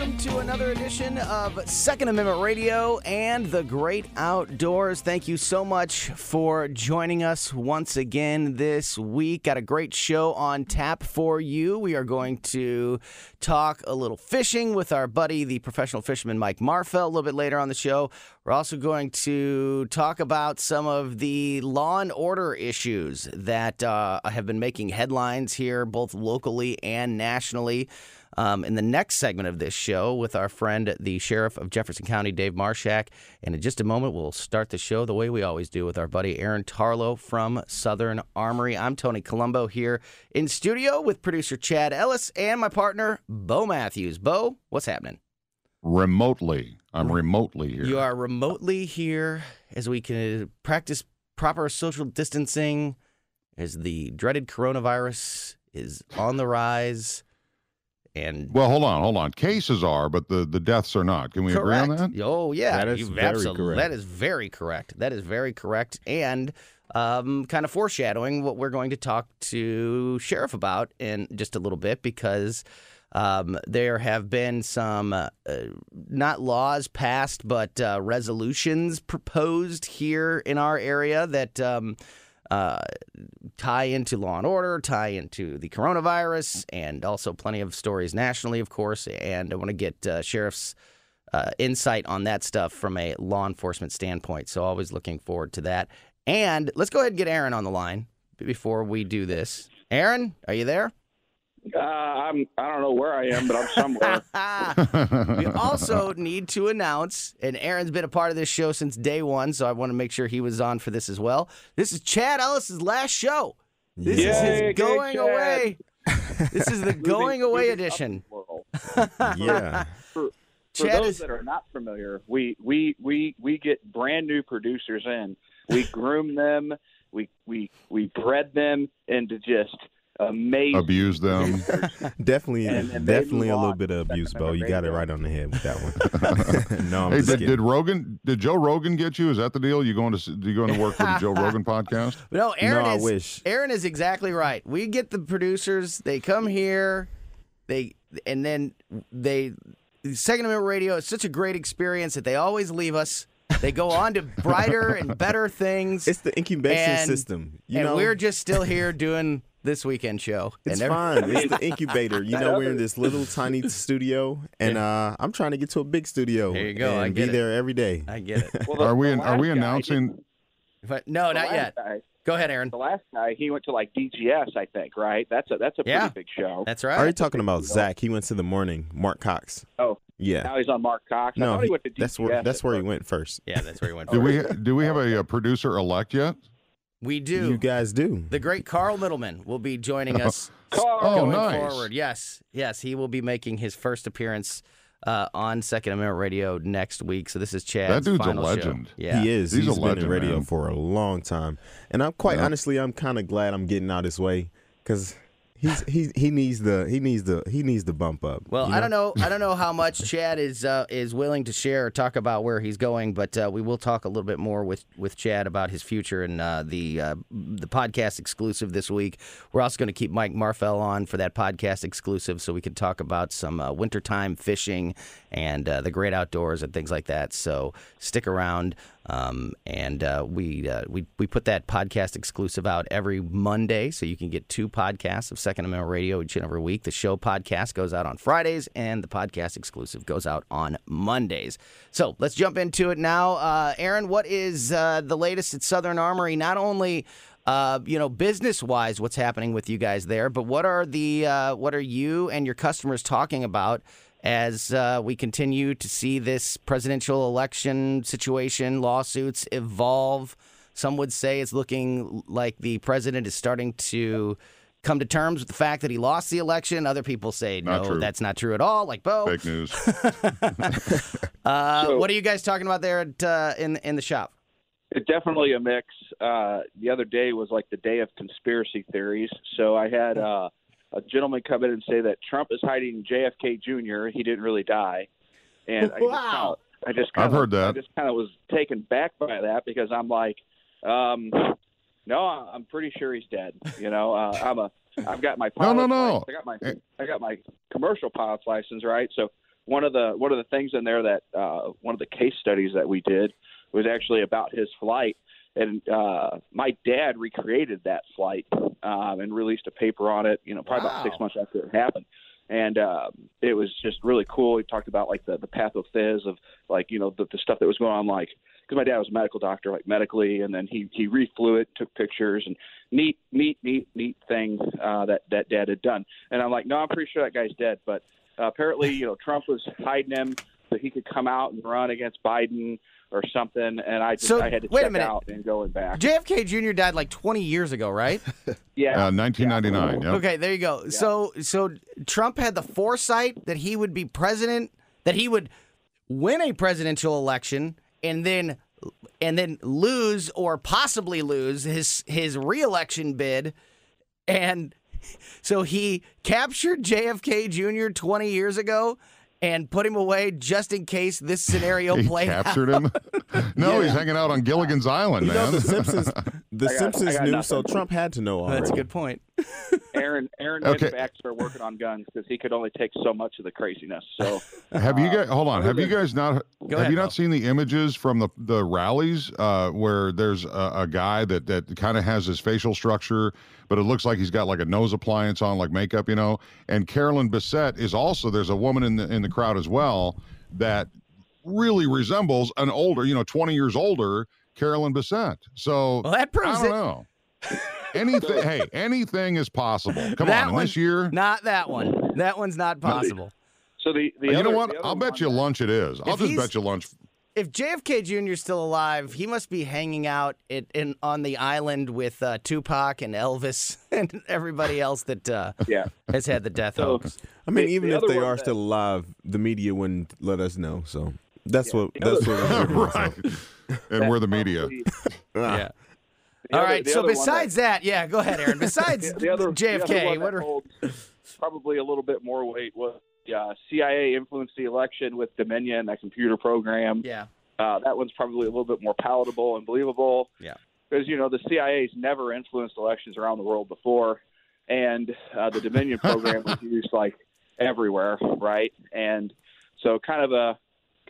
Welcome to another edition of Second Amendment Radio and the Great Outdoors. Thank you so much for joining us once again this week. Got a great show on tap for you. We are going to talk a little fishing with our buddy, the professional fisherman Mike Marfell, a little bit later on the show. We're also going to talk about some of the law and order issues that uh, have been making headlines here, both locally and nationally um, in the next segment of this show with our friend, the Sheriff of Jefferson County, Dave Marshak. And in just a moment, we'll start the show the way we always do with our buddy Aaron Tarlow from Southern Armory. I'm Tony Colombo here in studio with producer Chad Ellis and my partner, Bo Matthews. Bo, what's happening? Remotely. I'm remotely here. You are remotely here as we can practice proper social distancing as the dreaded coronavirus is on the rise. And well, hold on, hold on. Cases are, but the, the deaths are not. Can we correct. agree on that? Oh, yeah. That is You've very absolutely, correct. That is very correct. That is very correct. And um, kind of foreshadowing what we're going to talk to Sheriff about in just a little bit because um, there have been some, uh, not laws passed, but uh, resolutions proposed here in our area that. Um, uh, tie into law and order, tie into the coronavirus, and also plenty of stories nationally, of course. And I want to get uh, sheriff's uh, insight on that stuff from a law enforcement standpoint. So always looking forward to that. And let's go ahead and get Aaron on the line before we do this. Aaron, are you there? Uh, I'm. I don't know where I am, but I'm somewhere. we also need to announce, and Aaron's been a part of this show since day one, so I want to make sure he was on for this as well. This is Chad Ellis's last show. This is his going Chad. away. This is the going away edition. the world. yeah. For Chad those is- that are not familiar, we we we we get brand new producers in. We groom them. We we we bred them into just amazing. Abuse them. Definitely, And- and definitely a little bit of abuse, Second Bo. You got it right on the head with that one. no, I'm hey, just did, kidding. did Rogan? Did Joe Rogan get you? Is that the deal? You going to s- you going to work for the Joe Rogan podcast? No, Aaron I is. wish. Aaron is exactly right. We get the producers. They come here. They and then they. Second Amendment Radio is such a great experience that they always leave us. They go on to brighter and better things. It's the incubation And- system. You and know, we're just still here doing this weekend show. it's and fine. It's the incubator. You know, we're in this little tiny studio, and uh, I'm trying to get to a big studio. There you go. And I be get it. there every day. I get it. Well, the- Are we the are we announcing? didn't- But no, not yet. Guy, Go ahead, Aaron. the last guy, he went to like DGS, I think. Right? That's a that's a pretty Yeah. big show. That's right. Are you talking about Zach? He went to the morning. Mark Cox. Oh, Yeah. now he's on Mark Cox. I No, thought he he- went to DGS. that's where that's where he went first. Yeah, that's where he went. Do we do we have a, uh producer elect yet? We do. You guys do. The great Carl Middleman will be joining us Carl. Oh, going nice. forward. Yes, yes, he will be making his first appearance uh, on Second Amendment Radio next week. So this is Chad. That dude's a final show. legend. Yeah, He is. He's He's a been legend, in radio man. for a long time, and I'm quite Yeah. honestly, I'm kind of glad I'm getting out his way because he's he he needs the he needs the he needs the bump up. Well, you I don't know. I don't know how much Chad is uh, is willing to share or talk about where he's going, but uh, we will talk a little bit more with, with Chad about his future and uh, the uh, the podcast exclusive this week. We're also going to keep Mike Marfell on for that podcast exclusive, so we can talk about some uh, wintertime fishing and uh, the great outdoors and things like that. So stick around. Um, and uh, we uh, we we put that podcast exclusive out every Monday, so you can get two podcasts of Second Amendment Radio each and every week. The show podcast goes out on Fridays, and the podcast exclusive goes out on Mondays. So let's jump into it now. Uh, Aaron, what is uh, the latest at Southern Armory? Not only uh, you know, business wise, what's happening with you guys there, but what are the uh, what are you and your customers talking about as uh, we continue to see this presidential election situation, lawsuits evolve? Some would say it's looking like the president is starting to come to terms with the fact that he lost the election. Other people say Not no, true. that's not true at all. Like Bo. Fake news. Uh, So- what are you guys talking about there at, uh, in in the shop? It's definitely a mix. Uh, the other day was like the day of conspiracy theories. So I had uh, a gentleman come in and say that Trump is hiding JFK Jr. He didn't really die, and I just kinda, I just I've heard that. I just kind of was taken back by that because I'm like, um, no, I'm pretty sure he's dead. You know, uh, I'm a, I've got my No, no, no. license. I got my, Eh. I got my commercial pilot's license, right? So one of the one of the things in there that uh, one of the case studies that we did was actually about his flight, and uh, my dad recreated that flight um, and released a paper on it. You know, probably about six months after it happened. And uh, it was just really cool. He talked about like the the pathophys of like you know the, the stuff that was going on, like because my dad was a medical doctor, like medically, and then he he reflew it, took pictures, and neat, neat, neat, neat thing uh, that that dad had done. And I'm like, no, I'm pretty sure that guy's dead. But uh, apparently, you know, Trump was hiding him so he could come out and run against Biden or something. And I just So, I had to wait a check minute. out and going back. JFK Jr. died like 20 years ago, right? Yeah, Uh, 1999. Yep. Okay, there you go. So so Trump had the foresight that he would be president, that he would win a presidential election and then and then lose or possibly lose his his reelection bid and so he captured JFK Jr. 20 years ago and put him away just in case this scenario He played out. captured him. no, he's hanging out on Gilligan's Island, You know, man. the Simpsons, the got- Simpsons I got knew, so. Trump had to know already. That's a good point. Aaron Aaron Okay. okay. back started working on guns because he could only take so much of the craziness. So have you guys? Hold on. Have you guys not? Go have ahead, you Bo. not seen the images from the the rallies uh, where there's a, a guy that that kind of has his facial structure, but it looks like he's got like a nose appliance on, like makeup, you know. And Carolyn Bessette is also. There's a woman in the in the crowd as well that really resembles an older, you know, 20 years older Carolyn Bessette. So Well, that I proves don't it. know. Anything, hey, anything is possible. Come That on, one- this year. Not that one. That one's not possible. so the, the you other, know what? the other I'll bet you lunch it is. I'll just bet you lunch. if JFK Jr. is still alive, he must be hanging out in, in on the island with uh, Tupac and Elvis and everybody else that uh, Yeah. has had the death So- hoax. I mean, The- even the if they are that- still alive, the media wouldn't let us know. So that's what that's other- what. right. And we're the media. Yeah. The All other- right. So besides that, yeah, go ahead, Aaron. Besides the, the other the other JFK, what are probably a little bit more weight was the uh, CIA influenced the election with Dominion, that computer program. yeah, Uh, that one's probably a little bit more palatable and believable. Yeah. Because you know the CIA's never influenced elections around the world before, and uh, the Dominion program was used like everywhere, right? And so kind of a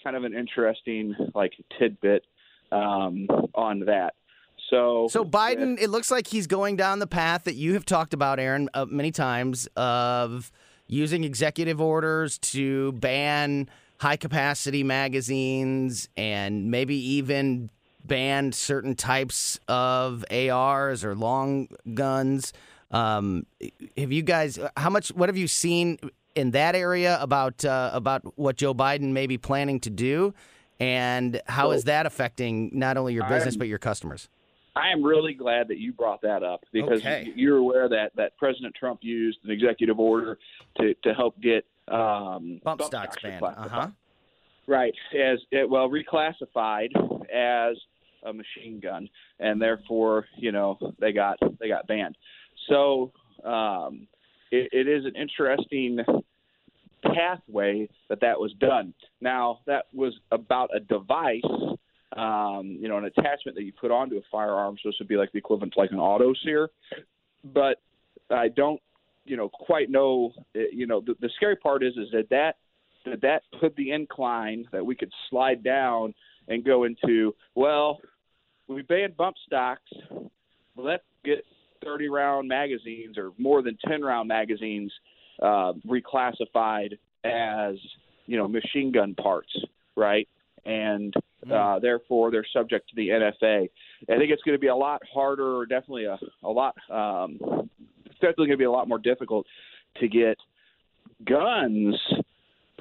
kind of an interesting like tidbit um, on that. So So Biden, it looks like he's going down the path that you have talked about, Aaron, uh, many times of using executive orders to ban high capacity magazines and maybe even ban certain types of ARs or long guns. Um, have you guys? How much? What have you seen in that area about uh, about what Joe Biden may be planning to do, and how is that affecting not only your business but your customers? I am really glad that you brought that up because Okay. you're aware that, that President Trump used an executive order to, to help get um, Bump stocks banned. Uh huh. Right, as it, well reclassified as a machine gun, and therefore you know they got they got banned. So um, it, it is an interesting pathway that that was done. Now that was about a device, um, you know, an attachment that you put onto a firearm. So this would be like the equivalent to like an auto sear, but I don't, you know, quite know. uh, You know, the, the scary part is is that that that that put the incline that we could slide down and go into. Well, we banned bump stocks. Let's get 30 round magazines or more than 10 round magazines uh, reclassified as you know machine gun parts, right? And uh, therefore they're subject to the NFA. I think it's going to be a lot harder, definitely a, a lot. Um, it's definitely going to be a lot more difficult to get guns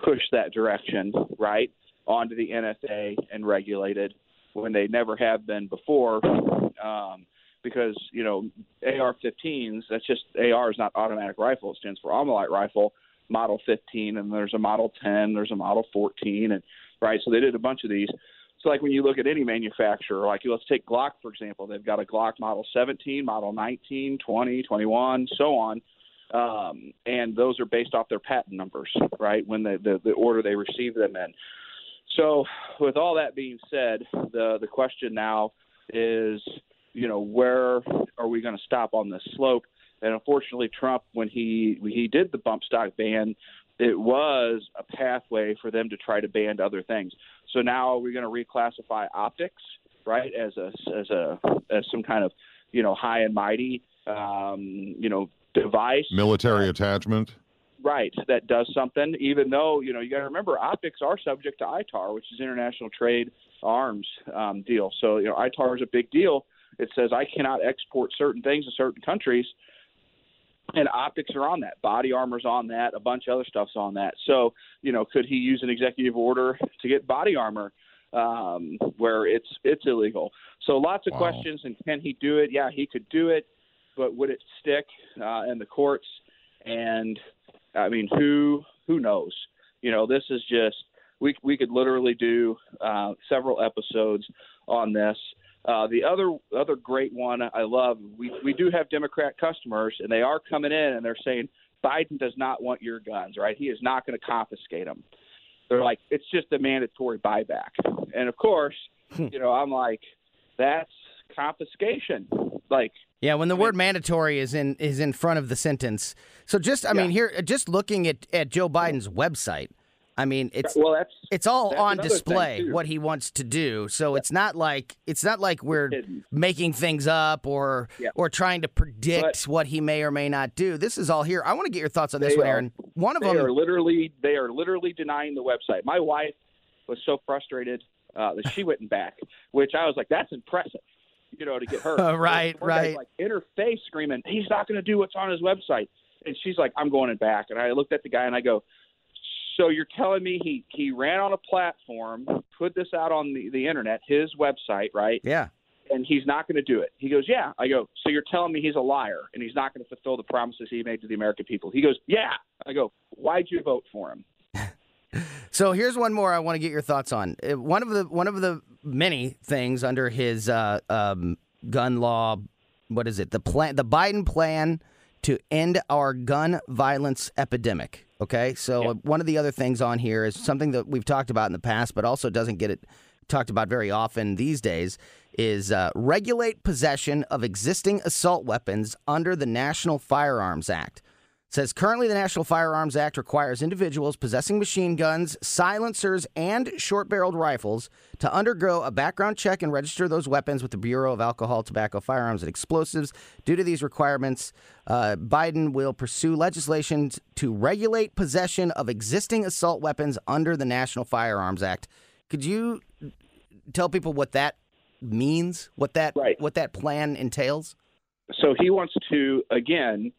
pushed that direction, right, onto the NFA and regulated when they never have been before. Um, because you know AR-15s. That's just AR is not automatic rifle. It stands for Armalite rifle, Model 15, and there's a Model 10, there's a Model 14, and right. So they did a bunch of these. So like when you look at any manufacturer, like let's take Glock for example, they've got a Glock Model 17, Model 19, 20, 21, so on. Um, and those are based off their patent numbers, right? When the, the, the order they receive them in. So, with all that being said, the the question now is, you know, where are we going to stop on this slope? And unfortunately, Trump, when he when he did the bump stock ban, it was a pathway for them to try to ban other things. So now we're going to reclassify optics, right, as a as a as some kind of you know high and mighty um, you know device, military attachment. Right, that does something. Even though you know you got to remember, optics are subject to ITAR, which is International Trade Arms um, deal. So you know ITAR is a big deal. It says I cannot export certain things to certain countries, and optics are on that. Body armor's on that. A bunch of other stuff's on that. So you know, could he use an executive order to get body armor? Um, where it's it's illegal. So lots of wow. questions, and can he do it? Yeah, he could do it, but would it stick uh, in the courts? And I mean, who who knows? You know, this is just we we could literally do uh, several episodes on this. Uh, the other other great one I love. We we do have Democrat customers, and they are coming in and they're saying Biden does not want your guns. Right? He is not going to confiscate them. They're like it's just a mandatory buyback, and of course, hmm. you know, I'm like, that's confiscation. Like yeah, when the word mandatory is in is in front of the sentence. So just I yeah. mean here just looking at, at Joe Biden's website, I mean it's well, that's, it's all that's on display what he wants to do. So yeah. it's not like it's not like we're making things up or yeah. or trying to predict but what he may or may not do. This is all here. I want to get your thoughts on this one, Aaron. One of they them are literally they are literally denying the website. My wife was so frustrated uh, that she went back, which I was like, that's impressive you know, to get her right, right. Like in her face, screaming, "He's not going to do what's on his website." And she's like, "I'm going it back." And I looked at the guy and I go, "So you're telling me he he ran on a platform, put this out on the the internet, his website, right? Yeah." And he's not going to do it. He goes, "Yeah." I go, "So you're telling me he's a liar and he's not going to fulfill the promises he made to the American people?" He goes, "Yeah." I go, "Why'd you vote for him?" So here's one more I want to get your thoughts on. Uh, one of the one of the many things under his uh, um, gun law, what is it? The plan, the Biden plan to end our gun violence epidemic. Okay, so yep. one of the other things on here is something that we've talked about in the past, but also doesn't get it talked about very often these days is uh, regulate possession of existing assault weapons under the National Firearms Act says currently the National Firearms Act requires individuals possessing machine guns, silencers, and short barreled rifles to undergo a background check and register those weapons with the Bureau of Alcohol, Tobacco, Firearms, and Explosives. Due to these requirements, uh, Biden will pursue legislation to regulate possession of existing assault weapons under the National Firearms Act. Could you tell people what that means? What that right. what that plan entails? So he wants to again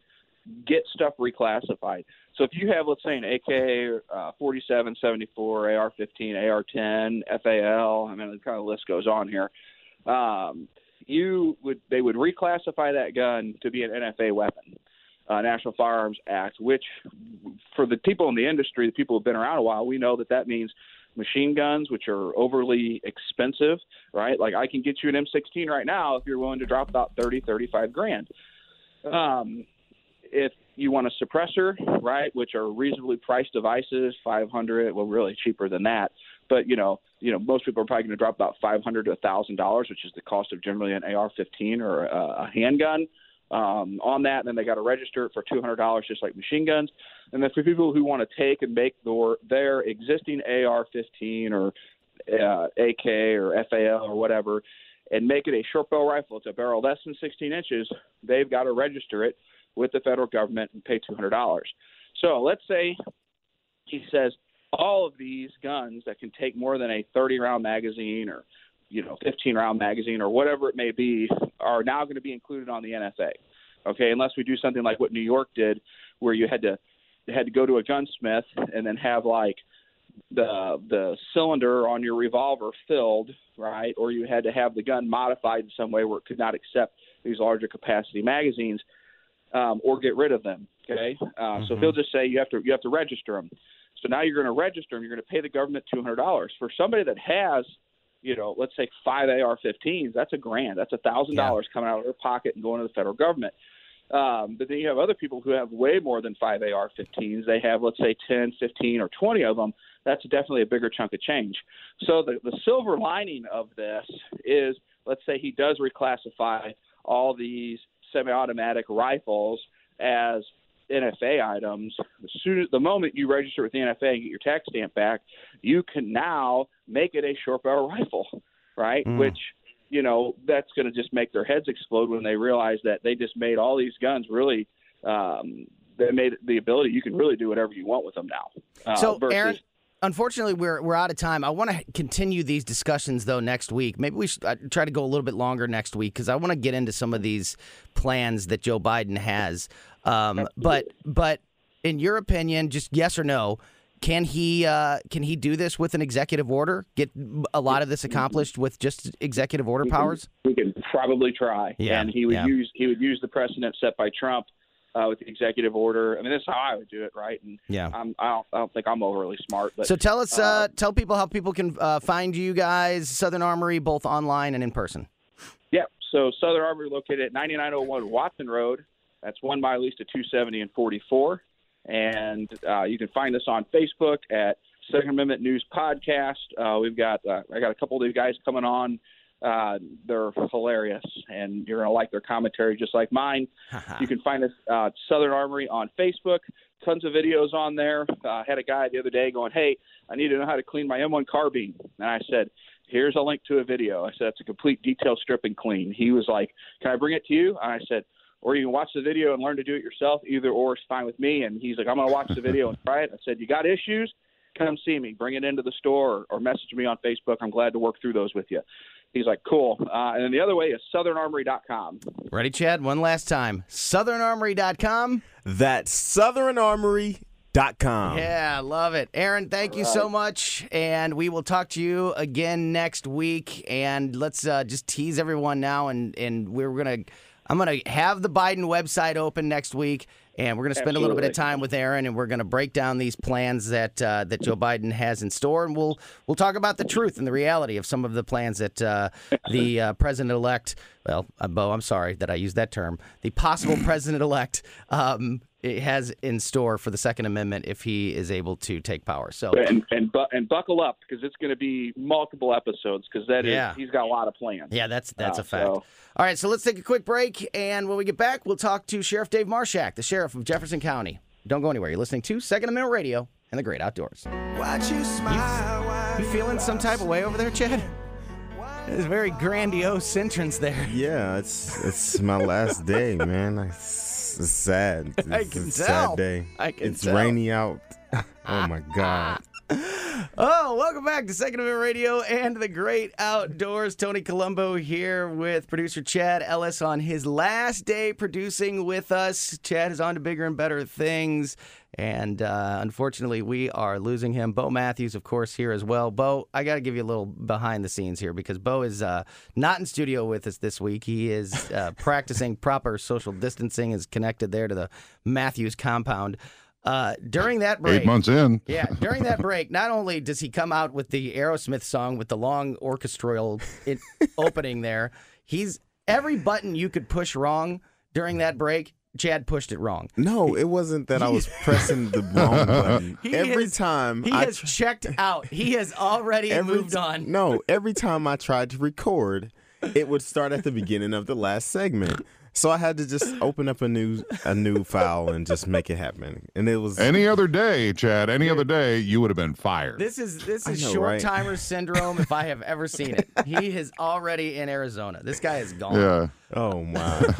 get stuff reclassified. So if you have, let's say, an AK uh, 47, 74, AR 15, AR 10, FAL, I mean, the kind of list goes on here. Um, you would they would reclassify that gun to be an NFA weapon, uh, National Firearms Act, which for the people in the industry, the people who've been around a while, we know that that means machine guns, which are overly expensive, right? Like I can get you an M16 right now if you're willing to drop about 30, 35 grand. Um, if you want a suppressor, right, which are reasonably priced devices, 500, well, really cheaper than that. But you know, you know, most people are probably going to drop about 500 to 1,000 dollars, which is the cost of generally an AR-15 or a, a handgun. Um, on that, and then they got to register it for two hundred dollars, just like machine guns. And then for people who want to take and make their their existing AR-15 or uh, AK or FAL or whatever, and make it a short barrel rifle, it's a barrel less than 16 inches. They've got to register it with the federal government and pay $200. So let's say he says all of these guns that can take more than a 30 round magazine or you know 15 round magazine or whatever it may be are now going to be included on the NFA. Okay, unless we do something like what New York did, where you had to had to go to a gunsmith and then have like the the cylinder on your revolver filled, right? Or you had to have the gun modified in some way where it could not accept these larger capacity magazines, um, or get rid of them. Okay, uh, so he'll just say you have to you have to register them. So now you're going to register them. You're going to pay the government two hundred dollars for somebody that has, you know, let's say five AR-15s. That's a grand. That's a thousand dollars coming out of their pocket and going to the federal government. Um, but then you have other people who have way more than five AR-15s. They have, let's say, 10, 15, or 20 of them. That's definitely a bigger chunk of change. So the, the silver lining of this is, let's say he does reclassify all these semi-automatic rifles as NFA items. As soon as the moment you register with the NFA and get your tax stamp back, you can now make it a short barrel rifle, right? Which you know that's going to just make their heads explode when they realize that they just made all these guns really. Um, they made the ability you can really do whatever you want with them now. Uh, So, versus, Aaron, unfortunately, we're we're out of time. I want to continue these discussions though next week. Maybe we should uh, try to go a little bit longer next week because I want to get into some of these plans that Joe Biden has. Um, but but in your opinion, just yes or no, can he uh, can he do this with an executive order? Get a lot of this accomplished with just executive order powers? we could probably try. Yeah, and he would yeah. use he would use the precedent set by Trump uh, with the executive order. I mean, that's how I would do it, right? And Yeah. I'm, I don't I don't think I'm overly smart, but So tell us, uh, tell people how people can uh, find you guys, Southern Armory, both online and in person. Yeah. So Southern Armory located at 9901 Watson Road. That's one mile east of 270 and 44. And uh, you can find us on Facebook at Second Amendment News Podcast. Uh, we've got uh, I got a couple of these guys coming on. Uh, they're hilarious, and you're gonna like their commentary just like mine. you can find us uh, Southern Armory on Facebook. Tons of videos on there. Uh, I had a guy the other day going, "Hey, I need to know how to clean my M1 carbine," and I said, here's a link to a video. I said, it's a complete detail strip and clean. He was like, can I bring it to you? And I said, or you can watch the video and learn to do it yourself. Either or is fine with me. And he's like, I'm going to watch the video and try it. I said, you got issues? Come see me. Bring it into the store or, or message me on Facebook. I'm glad to work through those with you. He's like, cool. Uh, and then the other way is southernarmory.com. Ready, Chad? One last time. SouthernArmory.com. That's southernarmory.com. Yeah, love it. Aaron, thank you so much. And we will talk to you again next week. And let's uh, just tease everyone now. And, and we're going to, I'm going to have the Biden website open next week. And we're going to spend a little bit of time with Aaron, and we're going to break down these plans that uh, that Joe Biden has in store, and we'll we'll talk about the truth and the reality of some of the plans that uh, the uh, president elect, well, uh, Bo, I'm sorry that I used that term, the possible president elect um, has in store for the Second Amendment if he is able to take power. So And and, bu- and buckle up because it's going to be multiple episodes because that is Yeah. he's got a lot of plans. Yeah, that's that's Uh, a fact. so- All right, so let's take a quick break, and when we get back, we'll talk to Sheriff Dave Marshak, the sheriff of Jefferson County. Don't go anywhere. You're listening to Second Amendment Radio and the Great Outdoors. You feeling some type of way over there, Chad? It's a very grandiose entrance there. Yeah, it's it's my last day, man. It's, it's sad. It's, I can it's a tell. sad day. I can it's tell. rainy out. oh my god. Oh, welcome back to Second Amendment Radio and the Great Outdoors. Tony Colombo here with producer Chad Ellis on his last day producing with us. Chad is on to bigger and better things. And uh, unfortunately, we are losing him. Bo Matthews, of course, here as well. Bo, I got to give you a little behind the scenes here because Bo is uh, not in studio with us this week. He is uh, practicing proper social distancing, is connected there to the Matthews compound. Uh, during that break, Eight months in. yeah, during that break, not only does he come out with the Aerosmith song with the long orchestral it, opening there, he's every button you could push wrong during that break. Chad pushed it wrong. No, it wasn't that I was pressing the wrong button. He every has- time He I has tr- checked out. He has already every moved on. No, every time I tried to record, it would start at the beginning of the last segment. So I had to just open up a new a new file and just make it happen. And it was Any other day, Chad, any other day, you would have been fired. This is this is know, short right? timer syndrome if I have ever seen it. He is already in Arizona. This guy is gone. yeah. oh my.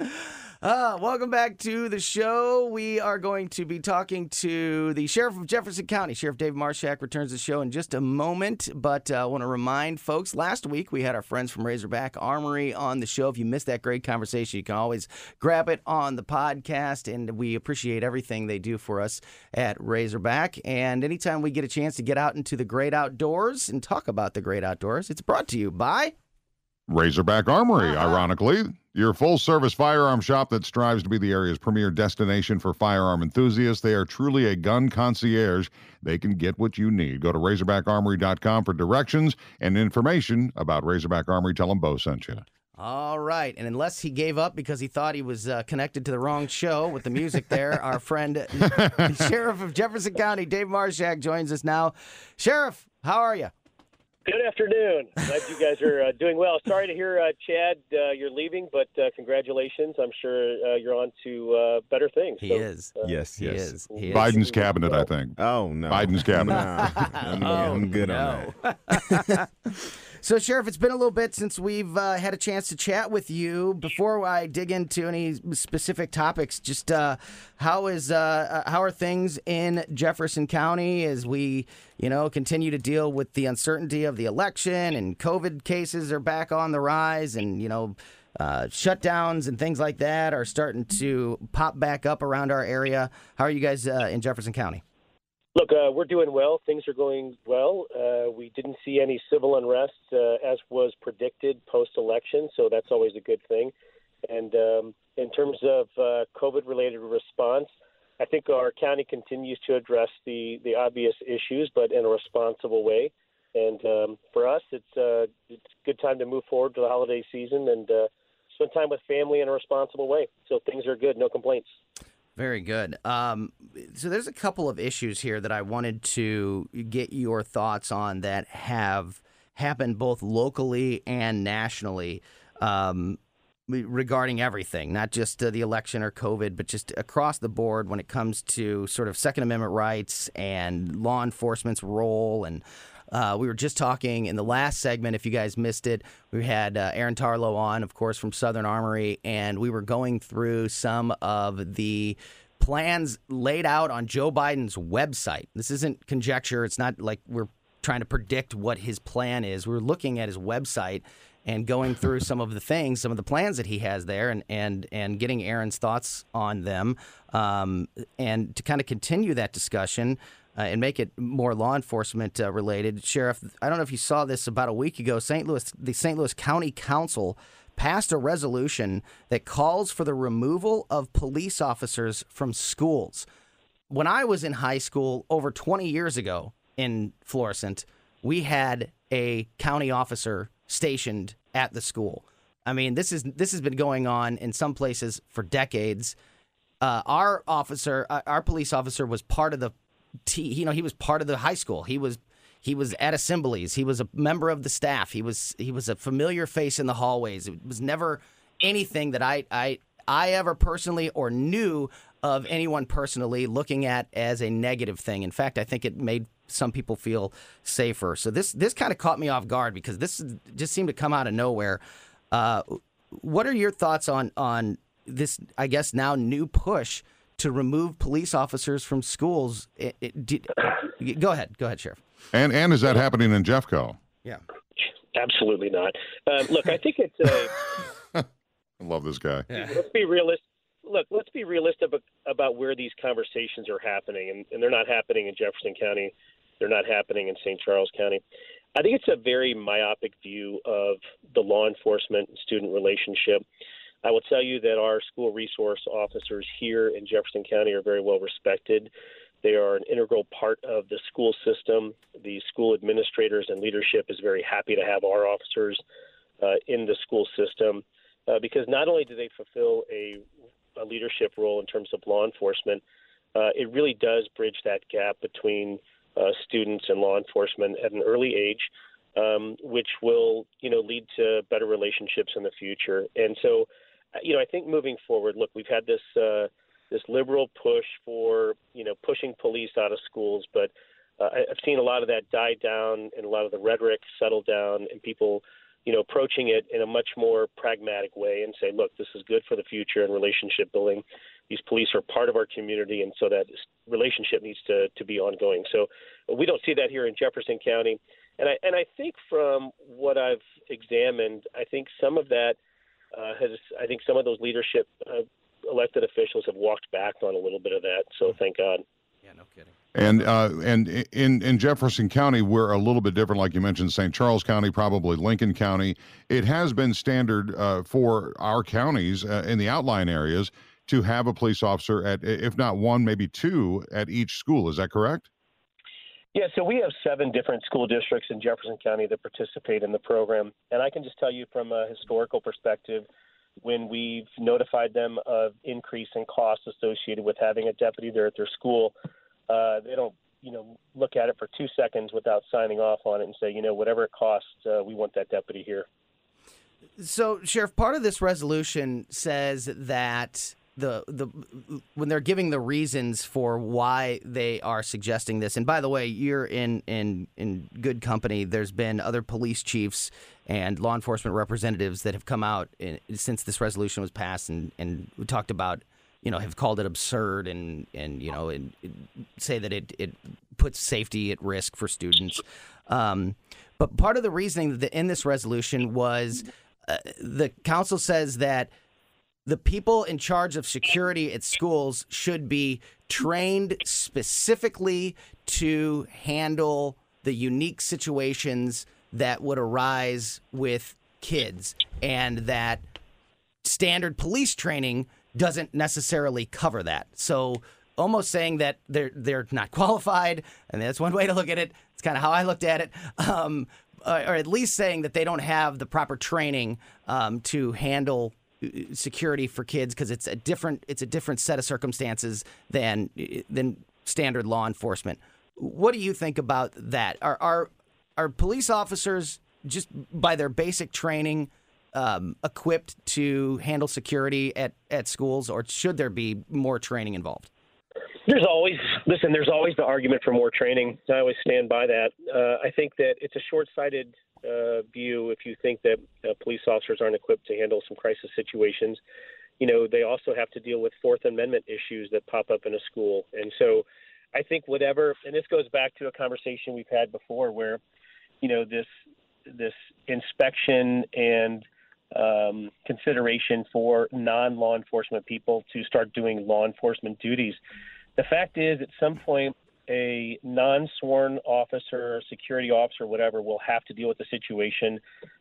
Uh, welcome back to the show. We are going to be talking to the Sheriff of Jefferson County. Sheriff Dave Marshak returns the show in just a moment, but uh, I want to remind folks last week we had our friends from Razorback Armory on the show. If you missed that great conversation, you can always grab it on the podcast, and we appreciate everything they do for us at Razorback. And anytime we get a chance to get out into the great outdoors and talk about the great outdoors, it's brought to you by Razorback Armory, ironically, your full service firearm shop that strives to be the area's premier destination for firearm enthusiasts. They are truly a gun concierge. They can get what you need. Go to RazorbackArmory.com for directions and information about Razorback Armory. Tell them Bo sent you. All right. And unless he gave up because he thought he was uh, connected to the wrong show with the music there, our friend, Sheriff of Jefferson County, Dave Marshak, joins us now. Sheriff, how are you? Good afternoon. Glad you guys are uh, doing well. Sorry to hear, uh, Chad, uh, you're leaving, but uh, congratulations. I'm sure uh, you're on to uh, better things. He So, is. uh, Yes, He yes. is. He is. Biden's cabinet, I think. Oh no. Biden's cabinet. Nah, I'm, Oh, I'm good on that. So, Sheriff, it's been a little bit since we've uh, had a chance to chat with you. Before I dig into any specific topics, just uh, how is uh, uh, how are things in Jefferson County as we, you know, continue to deal with the uncertainty of the election and COVID cases are back on the rise, and you know. Uh, shutdowns and things like that are starting to pop back up around our area. How are you guys uh, in Jefferson County? Look, uh, we're doing well. Things are going well. Uh, we didn't see any civil unrest uh, as was predicted post election, so that's always a good thing. And um, in terms of uh, COVID related response, I think our county continues to address the, the obvious issues, but in a responsible way. And um, for us, it's, uh, it's a good time to move forward to the holiday season and uh, spend time with family in a responsible way. So things are good, no complaints. Very good. Um, so there's a couple of issues here that I wanted to get your thoughts on that have happened both locally and nationally um, regarding everything, not just uh, the election or COVID, but just across the board when it comes to sort of Second Amendment rights and law enforcement's role and uh, we were just talking in the last segment. If you guys missed it, we had uh, Aaron Tarlow on, of course, from Southern Armory, and we were going through some of the plans laid out on Joe Biden's website. This isn't conjecture. It's not like we're trying to predict what his plan is. We're looking at his website and going through some of the things, some of the plans that he has there, and and and getting Aaron's thoughts on them, um, and to kind of continue that discussion uh, and make it more law enforcement uh, related. Sheriff, I don't know if you saw this about a week ago. St. Louis, the St. Louis County Council passed a resolution that calls for the removal of police officers from schools. When I was in high school over 20 years ago in Florissant, we had a county officer stationed at the school. I mean, this is this has been going on in some places for decades. Uh, our officer, uh, our police officer, was part of the T, you know, he was part of the high school. He was he was at assemblies. He was a member of the staff. He was he was a familiar face in the hallways. It was never anything that I I I ever personally or knew of anyone personally looking at as a negative thing. In fact, I think it made some people feel safer. So this this kind of caught me off guard because this just seemed to come out of nowhere. Uh, what are your thoughts on on this? I guess now new push to remove police officers from schools. It, it, did, go ahead, go ahead, Sheriff. And and is that happening in Jeffco? Yeah, Absolutely not. Um, look, I think it's a. I love this guy. let's be realistic. Look, let's be realistic about, about where these conversations are happening, and, and they're not happening in Jefferson County. They're not happening in St. Charles County. I think it's a very myopic view of the law enforcement student relationship. I will tell you that our school resource officers here in Jefferson County are very well respected. They are an integral part of the school system. The school administrators and leadership is very happy to have our officers uh, in the school system uh, because not only do they fulfill a, a leadership role in terms of law enforcement, uh, it really does bridge that gap between uh, students and law enforcement at an early age, um, which will, you know, lead to better relationships in the future. And so, uh, you know, I think moving forward, look, we've had this uh, this liberal push for, you know, pushing police out of schools, but uh, I've seen a lot of that die down and a lot of the rhetoric settle down, and people you know, approaching it in a much more pragmatic way and say, look, this is good for the future and relationship building. These police are part of our community, and so that relationship needs to, to be ongoing. So we don't see that here in Jefferson County. And I, and I think from what I've examined, I think some of that uh, has, I think some of those leadership uh, elected officials have walked back on a little bit of that. So thank God. Yeah, no kidding. And uh, and in in Jefferson County, we're a little bit different, like you mentioned, St. Charles County, probably Lincoln County. It has been standard uh, for our counties uh, in the outline areas to have a police officer at, if not one, maybe two at each school. Is that correct? Yeah, so we have seven different school districts in Jefferson County that participate in the program. And I can just tell you from a historical perspective, when we've notified them of increase in costs associated with having a deputy there at their school, uh, they don't, you know, look at it for two seconds without signing off on it and say, you know, whatever it costs, uh, we want that deputy here. So, Sheriff, part of this resolution says that the the when they're giving the reasons for why they are suggesting this. And by the way, you're in in in good company. There's been other police chiefs and law enforcement representatives that have come out in, since this resolution was passed and and we talked about you know have called it absurd and and you know and, say that it it puts safety at risk for students. Um, but part of the reasoning in this resolution was uh, the council says that the people in charge of security at schools should be trained specifically to handle the unique situations that would arise with kids and that standard police training doesn't necessarily cover that. So almost saying that they're they're not qualified, and that's one way to look at it. It's kind of how I looked at it. Um, or at least saying that they don't have the proper training um, to handle security for kids because it's a different it's a different set of circumstances than than standard law enforcement. What do you think about that? Are are are police officers just by their basic training um, equipped to handle security at, at schools, or should there be more training involved? There's always listen. There's always the argument for more training. I always stand by that. Uh, I think that it's a short-sighted uh, view if you think that uh, police officers aren't equipped to handle some crisis situations. You know, they also have to deal with Fourth Amendment issues that pop up in a school. And so I think whatever, and this goes back to a conversation we've had before where, you know, this, this inspection and um, consideration for non law enforcement people to start doing law enforcement duties. The fact is, at some point, a non-sworn officer, security officer, whatever, will have to deal with a situation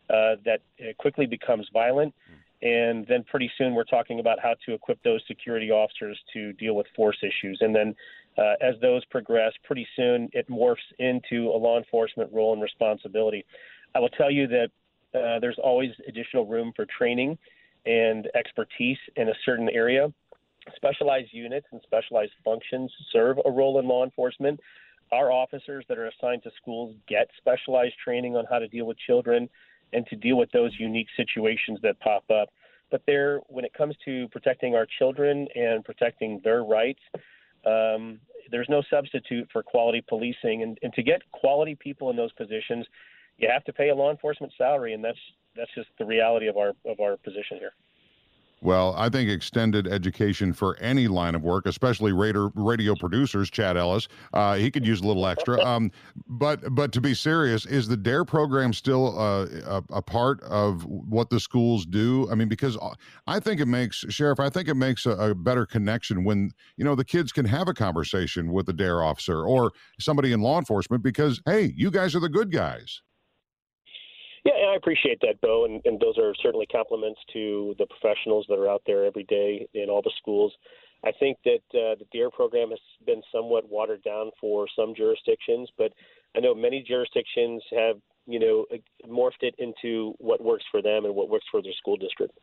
uh, that quickly becomes violent. And then pretty soon we're talking about how to equip those security officers to deal with force issues. And then uh, as those progress, pretty soon it morphs into a law enforcement role and responsibility. I will tell you that uh, there's always additional room for training and expertise in a certain area specialized units and specialized functions serve a role in law enforcement. Our officers that are assigned to schools get specialized training on how to deal with children and to deal with those unique situations that pop up. But there, when it comes to protecting our children and protecting their rights, um, there's no substitute for quality policing. And, and to get quality people in those positions, you have to pay a law enforcement salary, and that's that's just the reality of our of our position here. Well, I think extended education for any line of work, especially radio, radio producers, Chad Ellis, uh, he could use a little extra. Um, but but to be serious, is the DARE program still uh, a, a, part of what the schools do? I mean, because I think it makes sheriff, I think it makes a, a better connection when you know the kids can have a conversation with the DARE officer or somebody in law enforcement because hey, you guys are the good guys. Yeah, I appreciate that, Bo, and, and those are certainly compliments to the professionals that are out there every day in all the schools. I think that uh, the DARE program has been somewhat watered down for some jurisdictions, but I know many jurisdictions have, you know, morphed it into what works for them and what works for their school district.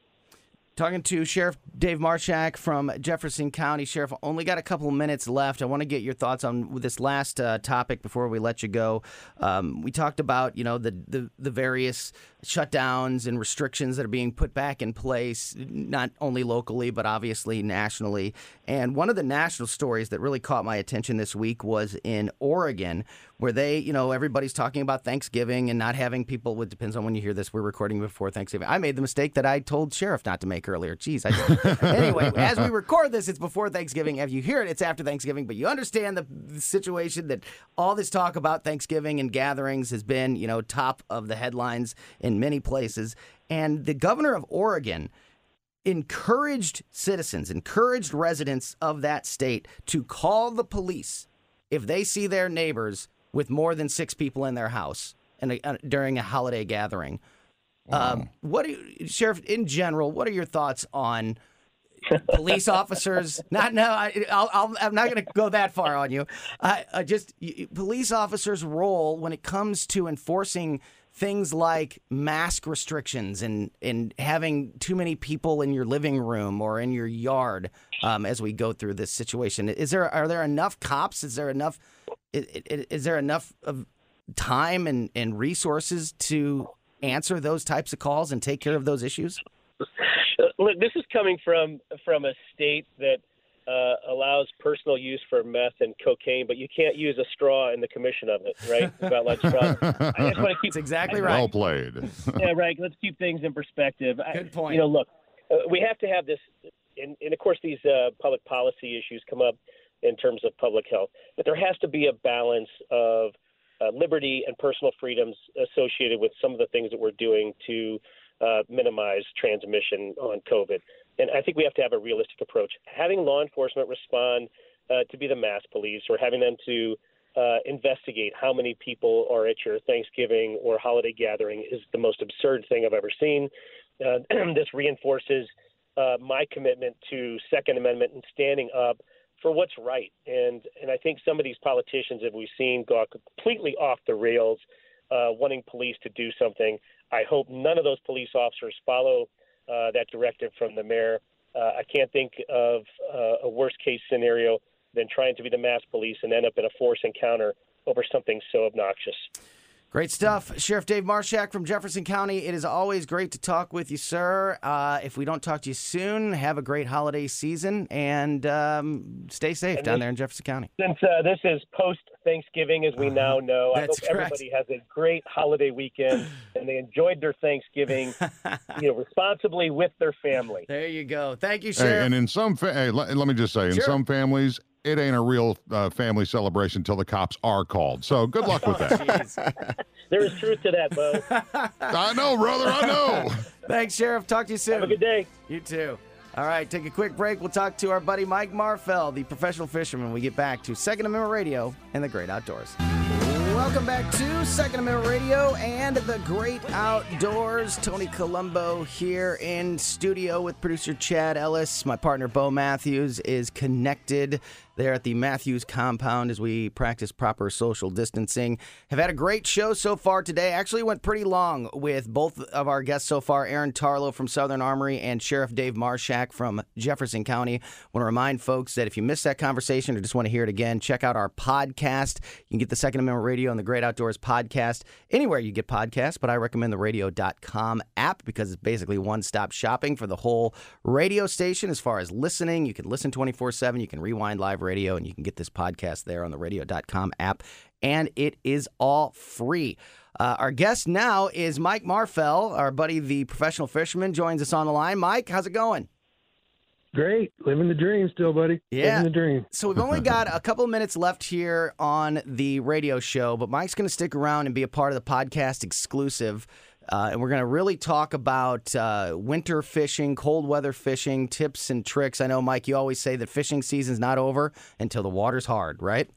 Talking to Sheriff Dave Marshak from Jefferson County. Sheriff, only got a couple minutes left. I want to get your thoughts on this last uh, topic before we let you go. Um, we talked about, you know, the, the, the various shutdowns and restrictions that are being put back in place, not only locally, but obviously nationally. And one of the national stories that really caught my attention this week was in Oregon, where they, you know, everybody's talking about Thanksgiving and not having people. It depends on when you hear this. We're recording before Thanksgiving. I made the mistake that I told Sheriff not to make earlier. Jeez. I, anyway, as we record this, it's before Thanksgiving. If you hear it, it's after Thanksgiving. But you understand the, the situation that all this talk about Thanksgiving and gatherings has been, you know, top of the headlines in many places. And the governor of Oregon encouraged citizens, encouraged residents of that state to call the police if they see their neighbors with more than six people in their house and uh, during a holiday gathering. Um, what do you, sheriff in general? What are your thoughts on police officers? Not no, I, I'll, I'll, I'm not going to go that far on you. I, I just y- police officers' role when it comes to enforcing things like mask restrictions and and having too many people in your living room or in your yard um, as we go through this situation. Is there are there enough cops? Is there enough? Is, is there enough of time and, and resources to answer those types of calls and take care of those issues? Look, this is coming from from a state that uh, allows personal use for meth and cocaine, but you can't use a straw in the commission of it, right? About like straw. I just want to keep That's exactly Well right. played. yeah, right. Let's keep things in perspective. Good point. You know, look, uh, we have to have this, and, and of course, these uh, public policy issues come up in terms of public health, but there has to be a balance of uh, liberty and personal freedoms associated with some of the things that we're doing to uh, minimize transmission on COVID. And I think we have to have a realistic approach. Having law enforcement respond uh, to be the mass police or having them to uh, investigate how many people are at your Thanksgiving or holiday gathering is the most absurd thing I've ever seen. Uh, this reinforces uh, my commitment to Second Amendment and standing up for what's right. And and I think some of these politicians that we've seen go completely off the rails, uh, wanting police to do something. I hope none of those police officers follow uh, that directive from the mayor. Uh, I can't think of uh, a worst case scenario than trying to be the mass police and end up in a force encounter over something so obnoxious. Great stuff. Sheriff Dave Marshak from Jefferson County. It is always great to talk with you, sir. Uh, if we don't talk to you soon, have a great holiday season and um, stay safe And down this- there in Jefferson County. Since uh, this is post Thanksgiving, as we now know, I hope correct. everybody has a great holiday weekend and they enjoyed their Thanksgiving, you know, responsibly with their family. There you go. Thank you, Hey, Sheriff. and in some, fa- hey, let, let me just say, in Sure. some families, it ain't a real uh, family celebration until the cops are called. So good luck with that. Jeez. There is truth to that, Bo. I know, brother. I know. Thanks, Sheriff. Talk to you soon. Have a good day. You too. All right, take a quick break. We'll talk to our buddy Mike Marfell, the professional fisherman. when We get back to Second Amendment Radio and the Great Outdoors. Welcome back to Second Amendment Radio and the Great Outdoors. Tony Colombo here in studio with producer Chad Ellis. My partner Bo Matthews is connected there at the Matthews compound as we practice proper social distancing. Have had a great show so far today. Actually went pretty long with both of our guests so far, Aaron Tarlow from Southern Armory and Sheriff Dave Marshak from Jefferson County. Want to remind folks that if you missed that conversation or just want to hear it again, check out our podcast. You can get the Second Amendment Radio and the Great Outdoors podcast anywhere you get podcasts, but I recommend the radio.com app because it's basically one-stop shopping for the whole radio station as far as listening. You can listen 24/7, you can rewind live radio and you can get this podcast there on the radio.com app and it is all free. Uh, our guest now is Mike Marfell, our buddy, the professional fisherman, joins us on the line. Mike, how's it going? Great. Living the dream still, buddy. Yeah. Living the dream. So we've only got a couple of minutes left here on the radio show, but Mike's going to stick around and be a part of the podcast exclusive. Uh, and we're going to really talk about uh, winter fishing, cold weather fishing, tips and tricks. I know, Mike, you always say that fishing season's not over until the water's hard, right?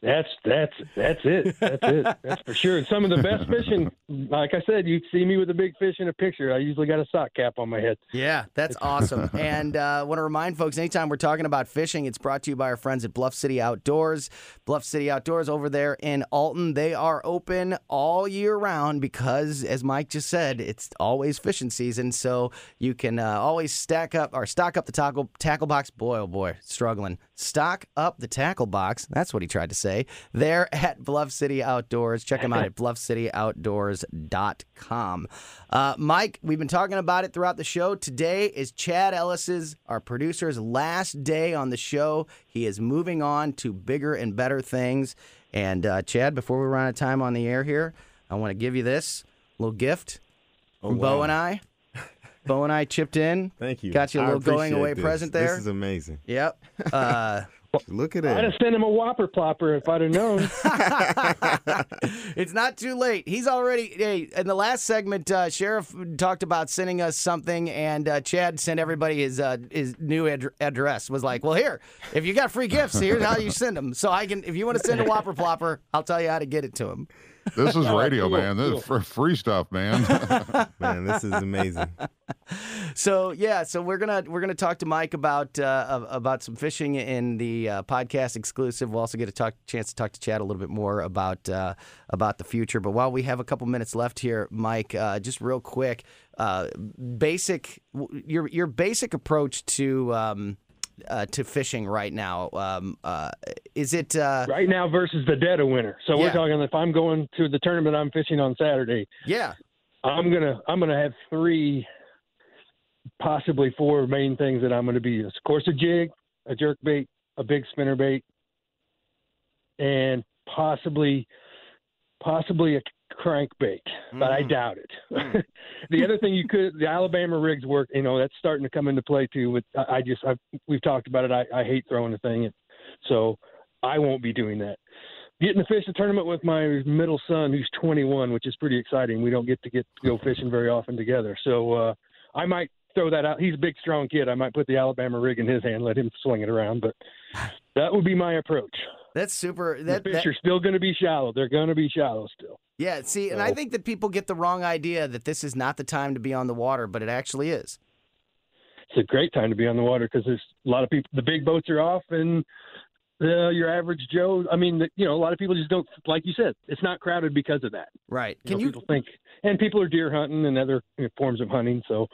That's that's that's it. That's it. That's for sure. And some of the best fishing, like I said, you see me with a big fish in a picture. I usually got a sock cap on my head. Yeah, that's awesome. and uh, want to remind folks anytime we're talking about fishing, it's brought to you by our friends at Bluff City Outdoors. Bluff City Outdoors over there in Alton, they are open all year round because, as Mike just said, it's always fishing season. So you can uh, always stack up or stock up the tackle, tackle box. Boy, oh boy, struggling. Stock up the tackle box. That's what he tried to say. They're at Bluff City Outdoors. Check them out at bluffcityoutdoors.com. Uh, Mike, we've been talking about it throughout the show. Today is Chad Ellis's, our producer's, last day on the show. He is moving on to bigger and better things. And uh, Chad, before we run out of time on the air here, I want to give you this little gift from Bo wow. and I. Bo and I chipped in. Thank you. Got you a little going away this. present there. This is amazing. Yep. Uh, Look at it. I'd it. have sent him a whopper plopper if I'd have known. it's not too late. He's already. Hey, in the last segment, uh, Sheriff talked about sending us something, and uh, Chad sent everybody his uh, his new ad- address. Was like, well, here, if you got free gifts, here's how you send them. So I can, if you want to send a Whopper Plopper, I'll tell you how to get it to him. This is radio, cool, man. This is free stuff, man. Man, this is amazing. So yeah, so we're gonna we're gonna talk to Mike about uh, about some fishing in the uh, podcast exclusive. We'll also get a talk, chance to talk to Chad a little bit more about uh, about the future. But while we have a couple minutes left here, Mike, uh, just real quick, uh, basic your your basic approach to um, uh, to fishing right now um, uh, is it uh, right now versus the dead of winter. So Yeah. we're talking if I'm going to the tournament I'm fishing on Saturday, yeah I'm gonna I'm gonna have three, possibly four main things that I'm gonna be. Of course, a jig, a jerk bait, a big spinner bait, and possibly possibly a crankbait, but I Mm. doubt it. the other thing you could the Alabama rigs work. You know that's starting to come into play too. With I, I just I've, we've talked about it. I, I hate throwing the thing, so I won't be doing that. Getting to fish the tournament with my middle son, who's 21, which is pretty exciting. We don't get to get to go fishing very often together, so uh, I might throw that out. He's a big, strong kid. I might put the Alabama rig in his hand, let him swing it around. But that would be my approach. That's super the fish that, are still going to be shallow. They're going to be shallow still. yeah see and I think that people get the wrong idea that this is not the time to be on the water, but it actually is. It's a great time to be on the water because there's a lot of people. The big boats are off, and uh, your average Joe. I mean, the, you know, a lot of people just don't like you said. It's not crowded because of that. Right? You Can know, you people think, and people are deer hunting and other you know, forms of hunting, so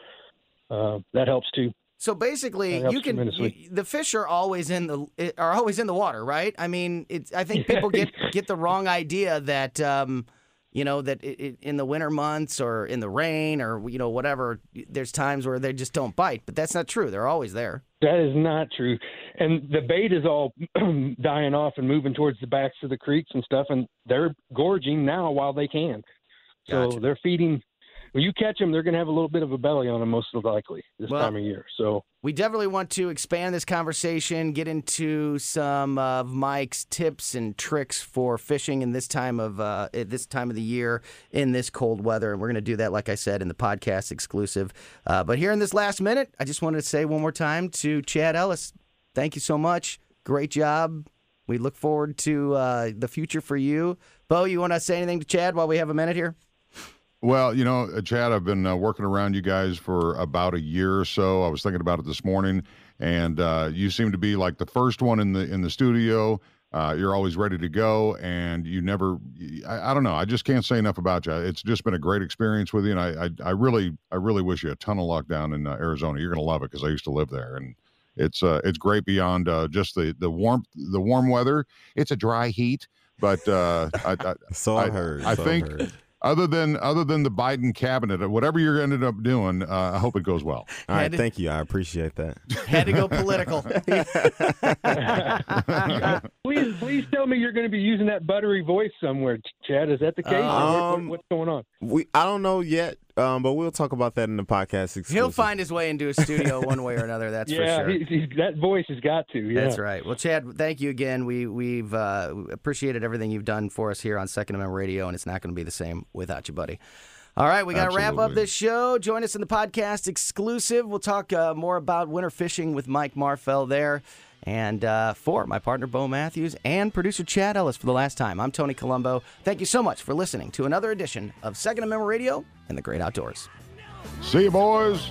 uh, that helps too. So basically, you can you, the fish are always in the are always in the water, right? I mean, it's I think people get get the wrong idea that um, you know that it, it, in the winter months or in the rain or you know whatever, there's times where they just don't bite, but that's not true. They're always there. That is not true. And the bait is all dying off and moving towards the backs of the creeks and stuff, and they're gorging now while they can. So Gotcha. they're feeding. When you catch them, they're going to have a little bit of a belly on them, most likely this Well- time of year. So We definitely want to expand this conversation, get into some of Mike's tips and tricks for fishing in this time of uh, at this time of the year in this cold weather, and we're going to do that, like I said, in the podcast exclusive. Uh, but here in this last minute, I just wanted to say one more time to Chad Ellis, thank you so much, great job. We look forward to uh, the future for you, Bo. You want to say anything to Chad while we have a minute here? Well, you know, uh, Chad, I've been uh, working around you guys for about a year or so. I was thinking about it this morning, and uh, you seem to be like the first one in the in the studio. Uh, you're always ready to go, and you never. I, I don't know. I just can't say enough about you. It's just been a great experience with you, and I I, I really I really wish you a ton of luck down in uh, Arizona. You're gonna love it because I used to live there, and it's uh it's great beyond uh, just the the warmth the warm weather. It's a dry heat, but uh, I, I, So I, heard. I so think- heard. Other than other than the Biden cabinet, uh, whatever you're ended up doing, uh, I hope it goes well. All right, Had to- thank you. I appreciate that. Had to go political. please, please tell me you're going to be using that buttery voice somewhere, Chad. Is that the case? Or what- what- Um, what's going on? We I don't know yet, um, but we'll talk about that in the podcast. Exclusive. He'll find his way into a studio one way or another. That's yeah, for sure. he, he's, that voice has got to. Yeah. That's right. Well, Chad, thank you again. We we've uh, appreciated everything you've done for us here on Second Amendment Radio, and it's not going to be the same without you, buddy. All right, we got to wrap up this show. Join us in the podcast exclusive. We'll talk uh, more about winter fishing with Mike Marfell there. And uh, for my partner, Bo Matthews, and producer Chad Ellis for the last time, I'm Tony Colombo. Thank you so much for listening to another edition of Second Amendment Radio and the Great Outdoors. See you, boys.